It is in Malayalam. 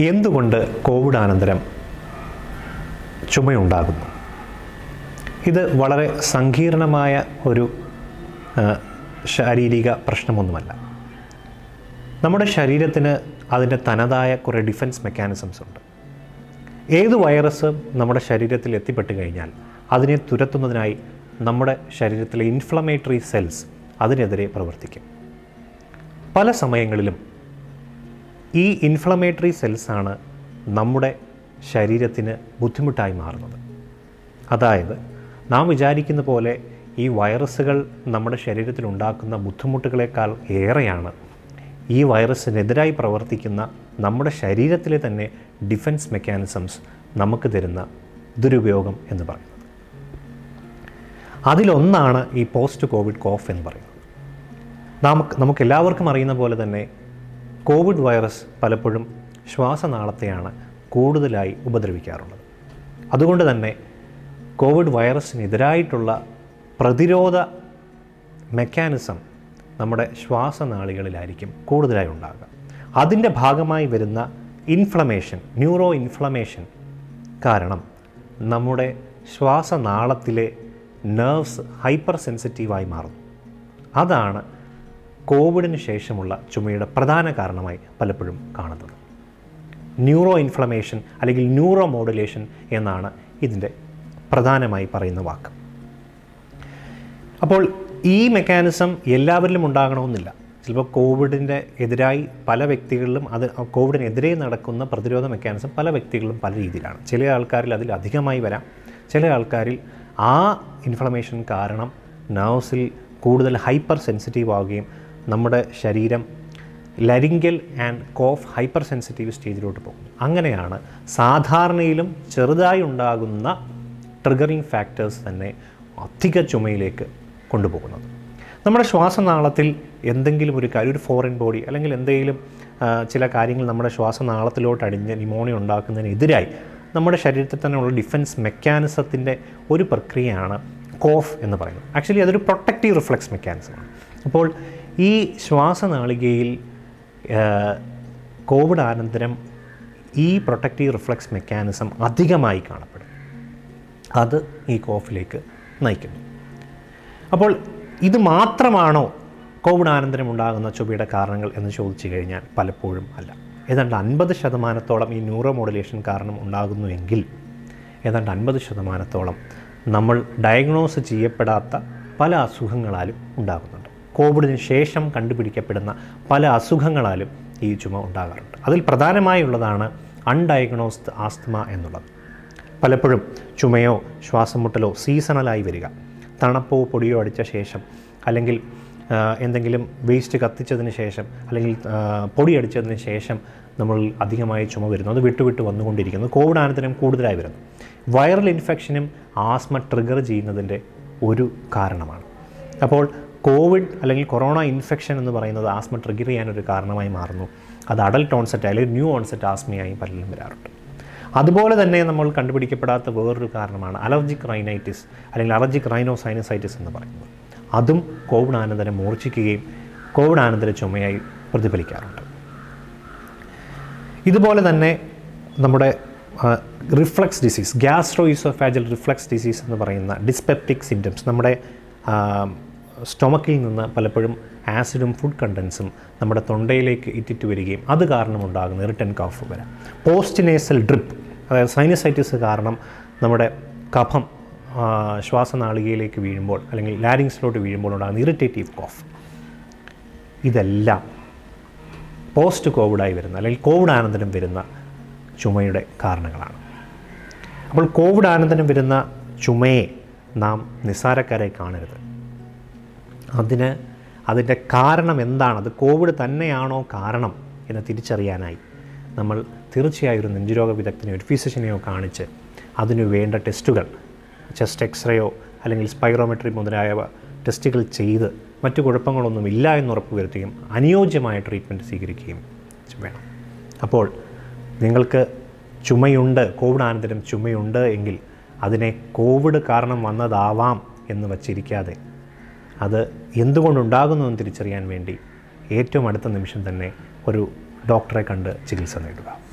എന്തുകൊണ്ട് കോവിഡ് അനന്തരം ചുമയുണ്ടാകുന്നു? ഇത് വളരെ സങ്കീർണമായ ഒരു ശാരീരിക പ്രശ്നമൊന്നുമല്ല. നമ്മുടെ ശരീരത്തിന് അതിന്റെ തനതായ കുറേ ഡിഫൻസ് മെക്കാനിസംസ് ഉണ്ട്. ഏത് വൈറസ് നമ്മുടെ ശരീരത്തിൽ എത്തിപ്പെട്ട് കഴിഞ്ഞാൽ അതിനെ തുരത്തുന്നതിനായി നമ്മുടെ ശരീരത്തിലെ ഇൻഫ്ലമേറ്ററി സെൽസ് അതിനെതിരെ പ്രവർത്തിക്കും. പല സമയങ്ങളിലും ഈ ഇൻഫ്ലമേറ്ററി സെൽസാണ് നമ്മുടെ ശരീരത്തിന് ബുദ്ധിമുട്ടായി മാറുന്നത്. അതായത് നാം വിചാരിക്കുന്ന പോലെ ഈ വൈറസുകൾ നമ്മുടെ ശരീരത്തിൽ ഉണ്ടാക്കുന്ന ബുദ്ധിമുട്ടുകളെക്കാൾ ഏറെയാണ് ഈ വൈറസിനെതിരായി പ്രവർത്തിക്കുന്ന നമ്മുടെ ശരീരത്തിലെ തന്നെ ഡിഫൻസ് മെക്കാനിസംസ് നമുക്ക് തരുന്ന ദുരുപയോഗം എന്ന് പറയുന്നത്. അതിലൊന്നാണ് ഈ പോസ്റ്റ് കോവിഡ് കോഫ് എന്ന് പറയുന്നത്. നമുക്ക് നമുക്ക് എല്ലാവർക്കും അറിയുന്ന പോലെ തന്നെ കോവിഡ് വൈറസ് പലപ്പോഴും ശ്വാസനാളത്തെയാണ് കൂടുതലായി ഉപദ്രവിക്കാറുള്ളത്. അതുകൊണ്ട് തന്നെ കോവിഡ് വൈറസിനെതിരായിട്ടുള്ള പ്രതിരോധ മെക്കാനിസം നമ്മുടെ ശ്വാസനാളികളിലായിരിക്കും കൂടുതലായി ഉണ്ടാകുക. അതിന്റെ ഭാഗമായി വരുന്ന ഇൻഫ്ലമേഷൻ ന്യൂറോ ഇൻഫ്ലമേഷൻ കാരണം നമ്മുടെ ശ്വാസനാളത്തിലെ നെർവ്സ് ഹൈപ്പർ സെൻസിറ്റീവായി മാറുന്നു. അതാണ് കോവിഡിന് ശേഷമുള്ള ചുമയുടെ പ്രധാന കാരണമായി പലപ്പോഴും കാണുന്നത്. ന്യൂറോ ഇൻഫ്ലമേഷൻ അല്ലെങ്കിൽ ന്യൂറോ മോഡുലേഷൻ എന്നാണ് ഇതിന്റെ പ്രധാനമായി പറയുന്ന വാക്ക്. അപ്പോൾ ഈ മെക്കാനിസം എല്ലാവരിലും ഉണ്ടാകണമെന്നില്ല. ചിലപ്പോൾ കോവിഡിന്റെ എതിരായി പല വ്യക്തികളിലും അത് കോവിഡിനെതിരെ നടക്കുന്ന പ്രതിരോധ മെക്കാനിസം പല വ്യക്തികളിലും പല രീതിയിലാണ്. ചില ആൾക്കാരിൽ അതിൽ അധികമായി വരാം. ചില ആൾക്കാരിൽ ആ ഇൻഫ്ലമേഷൻ കാരണം നർവ്സിൽ കൂടുതൽ ഹൈപ്പർ സെൻസിറ്റീവ് ആവുകയും നമ്മുടെ ശരീരം laryngeal and cough hyper sensitive സ്റ്റേജിലോട്ട് പോകും. അങ്ങനെയാണ് സാധാരണയിലും ചെറുതായി ഉണ്ടാകുന്ന ട്രിഗറിങ് ഫാക്ടേഴ്സ് തന്നെ അധിക ചുമയിലേക്ക് കൊണ്ടുപോകുന്നത്. നമ്മുടെ ശ്വാസനാളത്തിൽ എന്തെങ്കിലും ഒരു കാര്യം ഒരു ഫോറിൻ ബോഡി അല്ലെങ്കിൽ എന്തെങ്കിലും ചില കാര്യങ്ങൾ നമ്മുടെ ശ്വാസനാളത്തിലോട്ട് അടിഞ്ഞ് ന്യൂമോണിയ ഉണ്ടാക്കുന്നതിനെതിരായി നമ്മുടെ ശരീരത്തിൽ തന്നെയുള്ള ഡിഫൻസ് മെക്കാനിസത്തിന്റെ ഒരു പ്രക്രിയയാണ് കോഫ് എന്ന് പറയുന്നത്. ആക്ച്വലി അതൊരു പ്രൊട്ടക്റ്റീവ് റിഫ്ലക്സ് മെക്കാനിസമാണ്. അപ്പോൾ ഈ ശ്വാസനാളികയിൽ കോവിഡ് അനന്തരം ഈ പ്രൊട്ടക്റ്റീവ് റിഫ്ലക്സ് മെക്കാനിസം അധികമായി കാണപ്പെടും. അത് ഈ കോഫിലേക്ക് നയിക്കുന്നു. അപ്പോൾ ഇത് മാത്രമാണോ കോവിഡ് അനന്തരം ഉണ്ടാകുന്ന ചുവയുടെ കാരണങ്ങൾ എന്ന് ചോദിച്ചു കഴിഞ്ഞാൽ പലപ്പോഴും അല്ല. ഏതാണ്ട് അൻപത് ശതമാനത്തോളം ഈ ന്യൂറോ മോഡുലേഷൻ കാരണം ഉണ്ടാകുന്നുവെങ്കിൽ ഏതാണ്ട് അൻപത് ശതമാനത്തോളം നമ്മൾ ഡയഗ്നോസ് ചെയ്യപ്പെടാത്ത പല അസുഖങ്ങളാലും ഉണ്ടാകുന്നുണ്ട് കോവിഡിന് ശേഷം കണ്ടുപിടിക്കപ്പെടുന്ന പല അസുഖങ്ങളാലും ഈ ചുമ ഉണ്ടാകാറുണ്ട്. അതിൽ പ്രധാനമായുള്ളതാണ് അൺഡയഗ്നോസ്ഡ് ആസ്തമ എന്നുള്ളത്. പലപ്പോഴും ചുമയോ ശ്വാസം മുട്ടലോ സീസണലായി വരിക. തണുപ്പോ പൊടിയോ അടിച്ച ശേഷം അല്ലെങ്കിൽ എന്തെങ്കിലും വേസ്റ്റ് കത്തിച്ചതിന് ശേഷം അല്ലെങ്കിൽ പൊടിയടിച്ചതിന് ശേഷം നമ്മൾ അധികമായി ചുമ വരുന്നു. അത് വിട്ടുവിട്ട് വന്നുകൊണ്ടിരിക്കുന്നു. കോവിഡ് അനന്തരം കൂടുതലായി വരുന്നു. വൈറൽ ഇൻഫെക്ഷനും ആസ്മ ട്രിഗർ ചെയ്യുന്നതിന്റെ ഒരു കാരണമാണ്. അപ്പോൾ കോവിഡ് അല്ലെങ്കിൽ കൊറോണ ഇൻഫെക്ഷൻ എന്ന് പറയുന്നത് ആസ്മ ട്രിഗർ ചെയ്യാനൊരു കാരണമായി മാറുന്നു. അത് അഡൽട്ട് ഓൺസെറ്റ് അല്ലെങ്കിൽ ന്യൂ ഓൺസെറ്റ് ആസ്മയായി പലരും വരാറുണ്ട്. അതുപോലെ തന്നെ നമ്മൾ കണ്ടുപിടിക്കപ്പെടാത്ത വേറൊരു കാരണമാണ് അലർജിക് റൈനൈറ്റിസ് അല്ലെങ്കിൽ അലർജിക് റൈനോസൈനസൈറ്റിസ് എന്ന് പറയുന്നത്. അതും കോവിഡ് ആനന്തരം മൂർച്ഛിക്കുകയും കോവിഡ് അനന്തര ചുമയായി പ്രതിഫലിക്കാറുണ്ട്. ഇതുപോലെ തന്നെ നമ്മുടെ reflux disease gastro oesophageal reflux disease എന്ന് പറയുന്ന ഡിസ്പെപ്റ്റിക് സിംറ്റംസ് നമ്മുടെ സ്റ്റൊമക്കിൽ നിന്ന് പലപ്പോഴും ആസിഡും ഫുഡ് കണ്ടൻസും നമ്മുടെ തൊണ്ടയിലേക്ക് ഇറ്റിറ്റ് വരികയും അത് കാരണമുണ്ടാകുന്ന റിട്ടൺ കഫ് വരാം. പോസ്റ്റിനേസൽ ഡ്രിപ്പ് അതായത് സൈനസൈറ്റിസ് കാരണം നമ്മുടെ കഫം ശ്വാസനാളികയിലേക്ക് വീഴുമ്പോൾ അല്ലെങ്കിൽ ലാരിങ്സിലോട്ട് വീഴുമ്പോൾ ഉണ്ടാകുന്ന ഇറിറ്റേറ്റീവ് കോഫ് ഇതെല്ലാം പോസ്റ്റ് കോവിഡായി വരുന്ന അല്ലെങ്കിൽ കോവിഡ് ആനന്തരം വരുന്ന ചുമയുടെ കാരണങ്ങളാണ്. അപ്പോൾ കോവിഡ് ആനന്തരം വരുന്ന ചുമയെ നാം നിസ്സാരക്കാരെ കാണരുത്. അതിന് അതിന്റെ കാരണം എന്താണ്? അത് കോവിഡ് തന്നെയാണോ കാരണം എന്ന് തിരിച്ചറിയാനായി നമ്മൾ തീർച്ചയായും ഒരു നെഞ്ചുരോഗ വിദഗ്ധനെയോ ഒരു ഫിസിഷ്യനെയോ കാണിച്ച് അതിനു വേണ്ട ടെസ്റ്റുകൾ ചെസ്റ്റ് എക്സ്റേയോ അല്ലെങ്കിൽ സ്പൈറോമെട്രി മുതലായവ ടെസ്റ്റുകൾ ചെയ്ത് മറ്റു കുഴപ്പങ്ങളൊന്നും ഇല്ല എന്ന് ഉറപ്പുവരുത്തുകയും അനുയോജ്യമായ ട്രീറ്റ്മെന്റ് സ്വീകരിക്കുകയും വേണം. അപ്പോൾ നിങ്ങൾക്ക് ചുമയുണ്ട് കോവിഡ് അനന്തരം ചുമയുണ്ട് എങ്കിൽ അതിനെ കോവിഡ് കാരണം വന്നതാവാം എന്ന് വച്ചിരിക്കാതെ അത് എന്തുകൊണ്ടുണ്ടാകുന്നു എന്ന് തിരിച്ചറിയാൻ വേണ്ടി ഏറ്റവും അടുത്ത നിമിഷം തന്നെ ഒരു ഡോക്ടറെ കണ്ട് ചികിത്സ നേടുക.